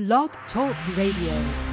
Blog Talk Radio.